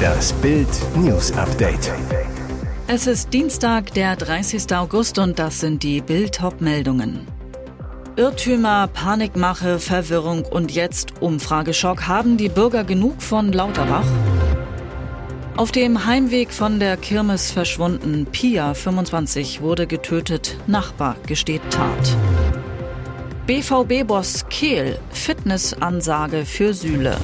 Das Bild News Update. Es ist Dienstag, der 30. August und das sind die Bild meldungen Irrtümer, Panikmache, Verwirrung und jetzt Umfrageschock. Haben die Bürger genug von Lauterbach? Auf dem Heimweg von der Kirmes verschwunden. Pia, 25, wurde getötet. Nachbar gesteht Tat. BVB-Boss Kehl, Fitnessansage für Sühle.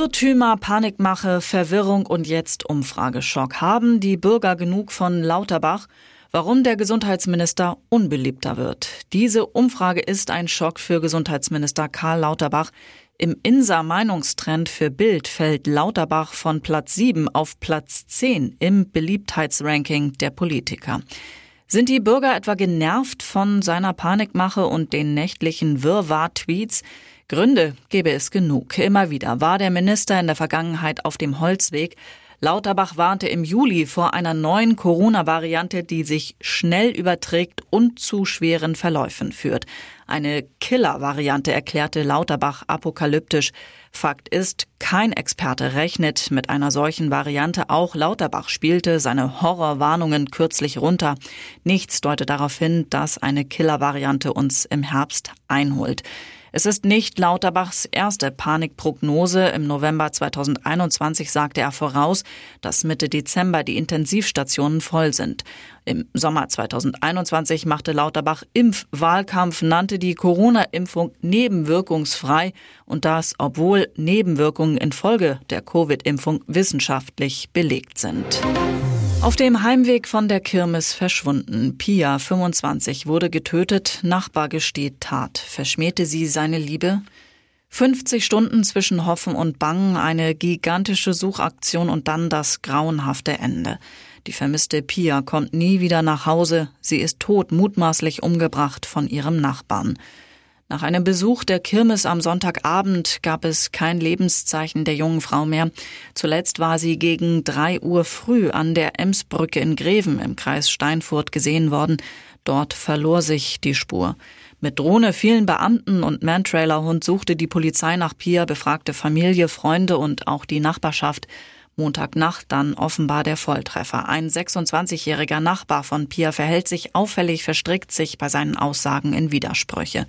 Irrtümer, Panikmache, Verwirrung und jetzt Umfrageschock. Haben die Bürger genug von Lauterbach? Warum der Gesundheitsminister unbeliebter wird. Diese Umfrage ist ein Schock für Gesundheitsminister Karl Lauterbach. Im INSA Meinungstrend für Bild fällt Lauterbach von Platz 7 auf Platz 10 im Beliebtheitsranking der Politiker. Sind die Bürger etwa genervt von seiner Panikmache und den nächtlichen Wirrwarr-Tweets? Gründe gäbe es genug. Immer wieder war der Minister in der Vergangenheit auf dem Holzweg. Lauterbach warnte im Juli vor einer neuen Corona-Variante, die sich schnell überträgt und zu schweren Verläufen führt. Eine Killer-Variante erklärte Lauterbach apokalyptisch. Fakt ist, kein Experte rechnet mit einer solchen Variante. Auch Lauterbach spielte seine Horrorwarnungen kürzlich runter. Nichts deutet darauf hin, dass eine Killer-Variante uns im Herbst einholt. Es ist nicht Lauterbachs erste Panikprognose. Im November 2021 sagte er voraus, dass Mitte Dezember die Intensivstationen voll sind. Im Sommer 2021 machte Lauterbach Impfwahlkampf, nannte die Corona-Impfung nebenwirkungsfrei und das, obwohl Nebenwirkungen infolge der Covid-Impfung wissenschaftlich belegt sind. Auf dem Heimweg von der Kirmes verschwunden. Pia, 25, wurde getötet. Nachbar gesteht Tat. Verschmähte sie seine Liebe? 50 Stunden zwischen Hoffen und Bangen, eine gigantische Suchaktion und dann das grauenhafte Ende. Die vermisste Pia kommt nie wieder nach Hause. Sie ist tot, mutmaßlich umgebracht von ihrem Nachbarn. Nach einem Besuch der Kirmes am Sonntagabend gab es kein Lebenszeichen der jungen Frau mehr. Zuletzt war sie gegen drei Uhr früh an der Emsbrücke in Greven im Kreis Steinfurt gesehen worden. Dort verlor sich die Spur. Mit Drohne, vielen Beamten und Mantrailerhund suchte die Polizei nach Pia, befragte Familie, Freunde und auch die Nachbarschaft. Montagnacht dann offenbar der Volltreffer. Ein 26-jähriger Nachbar von Pia verhält sich auffällig, verstrickt sich bei seinen Aussagen in Widersprüche.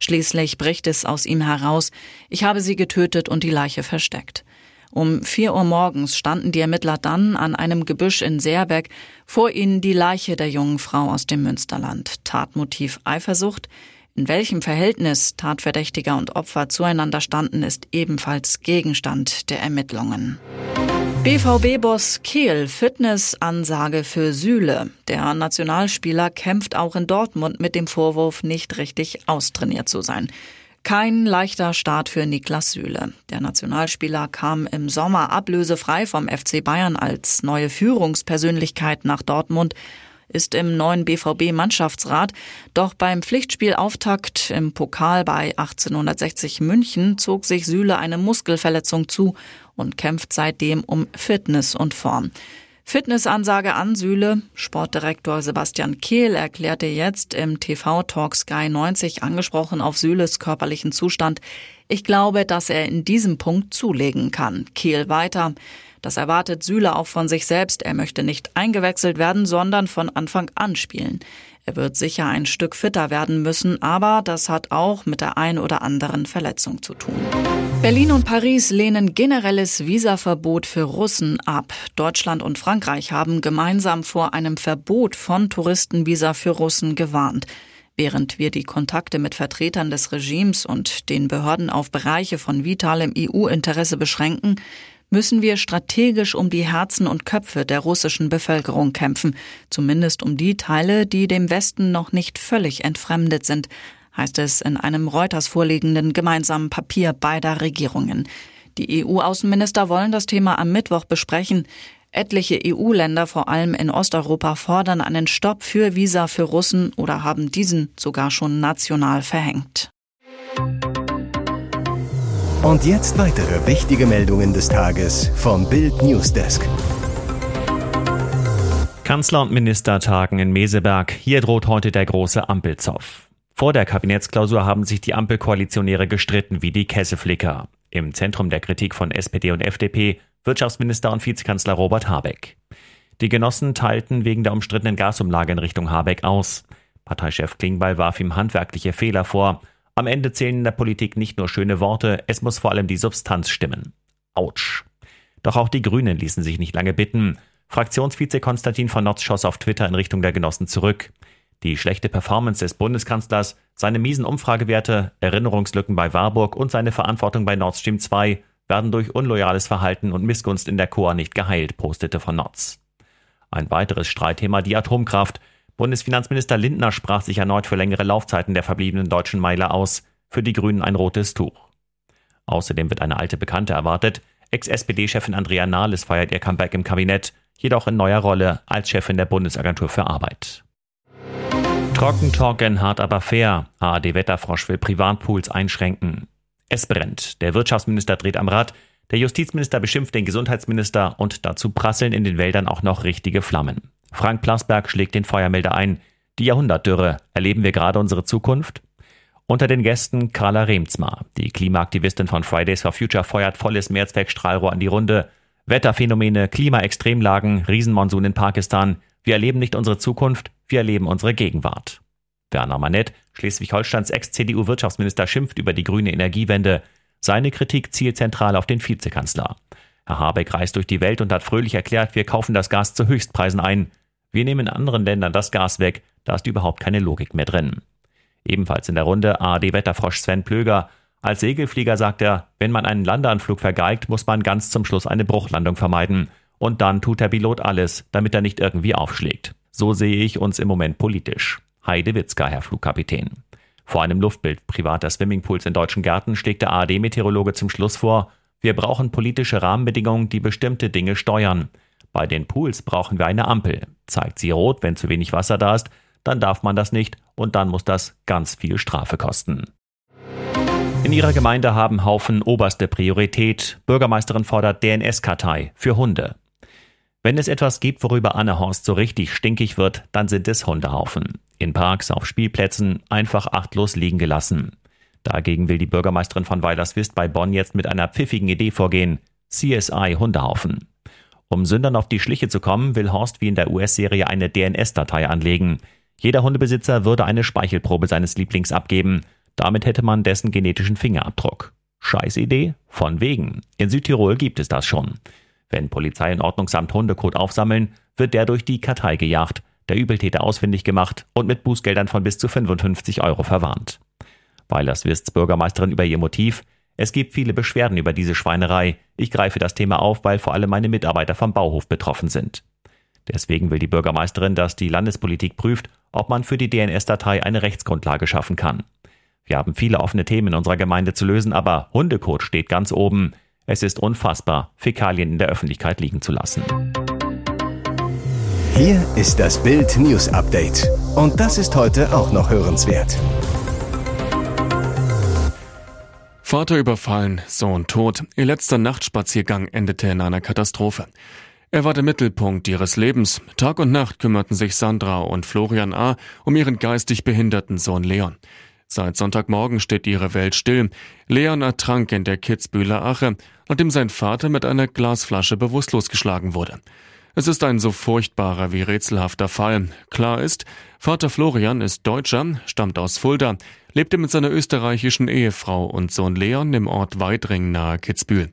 Schließlich bricht es aus ihm heraus, ich habe sie getötet und die Leiche versteckt. Um vier Uhr morgens standen die Ermittler dann an einem Gebüsch in Seerbeck, vor ihnen die Leiche der jungen Frau aus dem Münsterland. Tatmotiv Eifersucht. In welchem Verhältnis Tatverdächtiger und Opfer zueinander standen, ist ebenfalls Gegenstand der Ermittlungen. BVB-Boss Kehl, Fitnessansage für Süle. Der Nationalspieler kämpft auch in Dortmund mit dem Vorwurf, nicht richtig austrainiert zu sein. Kein leichter Start für Niklas Süle. Der Nationalspieler kam im Sommer ablösefrei vom FC Bayern als neue Führungspersönlichkeit nach Dortmund ist im neuen BVB-Mannschaftsrat. Doch beim Pflichtspielauftakt im Pokal bei 1860 München zog sich Süle eine Muskelverletzung zu und kämpft seitdem um Fitness und Form. Fitnessansage an Süle. Sportdirektor Sebastian Kehl erklärte jetzt im TV-Talk Sky 90 angesprochen auf Süles körperlichen Zustand. Ich glaube, dass er in diesem Punkt zulegen kann. Kehl weiter. Das erwartet Süle auch von sich selbst. Er möchte nicht eingewechselt werden, sondern von Anfang an spielen. Er wird sicher ein Stück fitter werden müssen, aber das hat auch mit der ein oder anderen Verletzung zu tun. Berlin und Paris lehnen generelles Visaverbot für Russen ab. Deutschland und Frankreich haben gemeinsam vor einem Verbot von Touristenvisa für Russen gewarnt. Während wir die Kontakte mit Vertretern des Regimes und den Behörden auf Bereiche von vitalem EU-Interesse beschränken, müssen wir strategisch um die Herzen und Köpfe der russischen Bevölkerung kämpfen, zumindest um die Teile, die dem Westen noch nicht völlig entfremdet sind, heißt es in einem Reuters vorliegenden gemeinsamen Papier beider Regierungen. Die EU-Außenminister wollen das Thema am Mittwoch besprechen. Etliche EU-Länder, vor allem in Osteuropa, fordern einen Stopp für Visa für Russen oder haben diesen sogar schon national verhängt. Und jetzt weitere wichtige Meldungen des Tages vom Bild Newsdesk. Kanzler und Minister tagen in Meseberg. Hier droht heute der große Ampelzoff. Vor der Kabinettsklausur haben sich die Ampelkoalitionäre gestritten wie die Kesseflicker. Im Zentrum der Kritik von SPD und FDP Wirtschaftsminister und Vizekanzler Robert Habeck. Die Genossen teilten wegen der umstrittenen Gasumlage in Richtung Habeck aus. Parteichef Klingbeil warf ihm handwerkliche Fehler vor. Am Ende zählen in der Politik nicht nur schöne Worte, es muss vor allem die Substanz stimmen. Autsch. Doch auch die Grünen ließen sich nicht lange bitten. Fraktionsvize Konstantin von Notz schoss auf Twitter in Richtung der Genossen zurück. Die schlechte Performance des Bundeskanzlers, seine miesen Umfragewerte, Erinnerungslücken bei Warburg und seine Verantwortung bei Nord Stream 2 werden durch unloyales Verhalten und Missgunst in der Chor nicht geheilt, postete von Notz. Ein weiteres Streitthema die Atomkraft. Bundesfinanzminister Lindner sprach sich erneut für längere Laufzeiten der verbliebenen deutschen Meile aus, für die Grünen ein rotes Tuch. Außerdem wird eine alte Bekannte erwartet. Ex-SPD-Chefin Andrea Nahles feiert ihr Comeback im Kabinett, jedoch in neuer Rolle als Chefin der Bundesagentur für Arbeit. Trockentalken hart aber fair. ARD Wetterfrosch will Privatpools einschränken. Es brennt. Der Wirtschaftsminister dreht am Rad. Der Justizminister beschimpft den Gesundheitsminister und dazu prasseln in den Wäldern auch noch richtige Flammen. Frank Plasberg schlägt den Feuermelder ein. Die Jahrhundertdürre. Erleben wir gerade unsere Zukunft? Unter den Gästen Carla Remzma. Die Klimaaktivistin von Fridays for Future feuert volles Mehrzweckstrahlrohr an die Runde. Wetterphänomene, Klimaextremlagen, Riesenmonsun in Pakistan. Wir erleben nicht unsere Zukunft, wir erleben unsere Gegenwart. Werner Manett, Schleswig-Holsteins Ex-CDU-Wirtschaftsminister, schimpft über die grüne Energiewende. Seine Kritik zielt zentral auf den Vizekanzler. Herr Habeck reist durch die Welt und hat fröhlich erklärt, wir kaufen das Gas zu Höchstpreisen ein. Wir nehmen in anderen Ländern das Gas weg, da ist überhaupt keine Logik mehr drin. Ebenfalls in der Runde ARD-Wetterfrosch Sven Plöger. Als Segelflieger sagt er, wenn man einen Landeanflug vergeigt, muss man ganz zum Schluss eine Bruchlandung vermeiden. Und dann tut der Pilot alles, damit er nicht irgendwie aufschlägt. So sehe ich uns im Moment politisch. Heide Witzka, Herr Flugkapitän. Vor einem Luftbild privater Swimmingpools in deutschen Gärten schlägt der ARD-Meteorologe zum Schluss vor, wir brauchen politische Rahmenbedingungen, die bestimmte Dinge steuern. Bei den Pools brauchen wir eine Ampel. Zeigt sie rot, wenn zu wenig Wasser da ist, dann darf man das nicht und dann muss das ganz viel Strafe kosten. In ihrer Gemeinde haben Haufen oberste Priorität. Bürgermeisterin fordert DNS-Kartei für Hunde. Wenn es etwas gibt, worüber Anne Horst so richtig stinkig wird, dann sind es Hundehaufen. In Parks, auf Spielplätzen, einfach achtlos liegen gelassen. Dagegen will die Bürgermeisterin von Weilerswist bei Bonn jetzt mit einer pfiffigen Idee vorgehen. CSI Hundehaufen. Um Sündern auf die Schliche zu kommen, will Horst wie in der US-Serie eine DNS-Datei anlegen. Jeder Hundebesitzer würde eine Speichelprobe seines Lieblings abgeben. Damit hätte man dessen genetischen Fingerabdruck. Scheißidee? Von wegen. In Südtirol gibt es das schon. Wenn Polizei und Ordnungsamt Hundekot aufsammeln, wird der durch die Kartei gejagt, der Übeltäter ausfindig gemacht und mit Bußgeldern von bis zu 55 Euro verwarnt. Weilers Wists Bürgermeisterin über ihr Motiv. Es gibt viele Beschwerden über diese Schweinerei. Ich greife das Thema auf, weil vor allem meine Mitarbeiter vom Bauhof betroffen sind. Deswegen will die Bürgermeisterin, dass die Landespolitik prüft, ob man für die DNS-Datei eine Rechtsgrundlage schaffen kann. Wir haben viele offene Themen in unserer Gemeinde zu lösen, aber Hundekot steht ganz oben. Es ist unfassbar, Fäkalien in der Öffentlichkeit liegen zu lassen. Hier ist das Bild News Update. Und das ist heute auch noch hörenswert. Vater überfallen, Sohn tot. Ihr letzter Nachtspaziergang endete in einer Katastrophe. Er war der Mittelpunkt ihres Lebens. Tag und Nacht kümmerten sich Sandra und Florian A. um ihren geistig behinderten Sohn Leon. Seit Sonntagmorgen steht ihre Welt still. Leon ertrank in der Kitzbühler Ache, nachdem sein Vater mit einer Glasflasche bewusstlos geschlagen wurde. Es ist ein so furchtbarer wie rätselhafter Fall. Klar ist, Vater Florian ist Deutscher, stammt aus Fulda, lebte mit seiner österreichischen Ehefrau und Sohn Leon im Ort Weidring nahe Kitzbühel.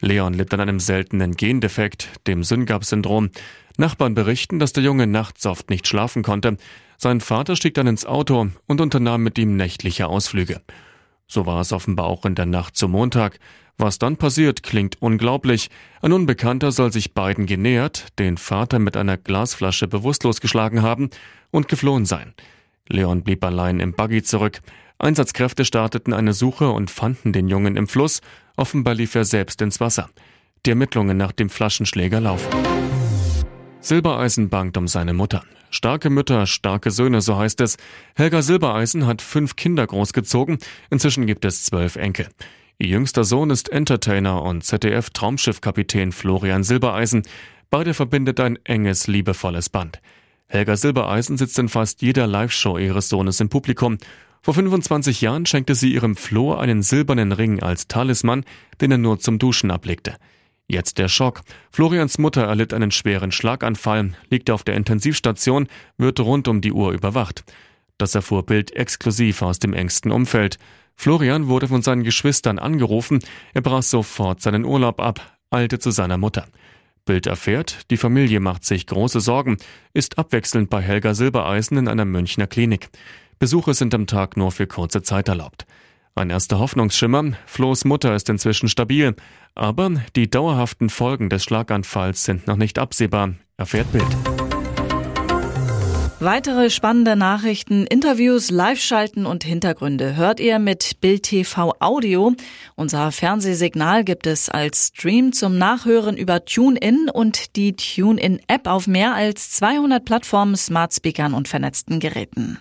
Leon litt an einem seltenen Gendefekt, dem Syngap-Syndrom. Nachbarn berichten, dass der Junge nachts oft nicht schlafen konnte. Sein Vater stieg dann ins Auto und unternahm mit ihm nächtliche Ausflüge. So war es offenbar auch in der Nacht zum Montag. Was dann passiert, klingt unglaublich. Ein Unbekannter soll sich beiden genähert, den Vater mit einer Glasflasche bewusstlos geschlagen haben und geflohen sein. Leon blieb allein im Buggy zurück. Einsatzkräfte starteten eine Suche und fanden den Jungen im Fluss. Offenbar lief er selbst ins Wasser. Die Ermittlungen nach dem Flaschenschläger laufen. Silbereisen bangt um seine Mutter. Starke Mütter, starke Söhne, so heißt es. Helga Silbereisen hat fünf Kinder großgezogen. Inzwischen gibt es zwölf Enkel. Ihr jüngster Sohn ist Entertainer und ZDF-Traumschiffkapitän Florian Silbereisen. Beide verbindet ein enges, liebevolles Band. Helga Silbereisen sitzt in fast jeder Live-Show ihres Sohnes im Publikum. Vor 25 Jahren schenkte sie ihrem Flo einen silbernen Ring als Talisman, den er nur zum Duschen ablegte. Jetzt der Schock. Florians Mutter erlitt einen schweren Schlaganfall, liegt auf der Intensivstation, wird rund um die Uhr überwacht. Das erfuhr Bild exklusiv aus dem engsten Umfeld. Florian wurde von seinen Geschwistern angerufen, er brach sofort seinen Urlaub ab, eilte zu seiner Mutter. Bild erfährt, die Familie macht sich große Sorgen, ist abwechselnd bei Helga Silbereisen in einer Münchner Klinik. Besuche sind am Tag nur für kurze Zeit erlaubt. Ein erster Hoffnungsschimmer, Flo's Mutter ist inzwischen stabil, aber die dauerhaften Folgen des Schlaganfalls sind noch nicht absehbar, erfährt Bild. Weitere spannende Nachrichten, Interviews, Live-Schalten und Hintergründe hört ihr mit Bild TV Audio. Unser Fernsehsignal gibt es als Stream zum Nachhören über TuneIn und die TuneIn-App auf mehr als 200 Plattformen, Smart Speakern und vernetzten Geräten.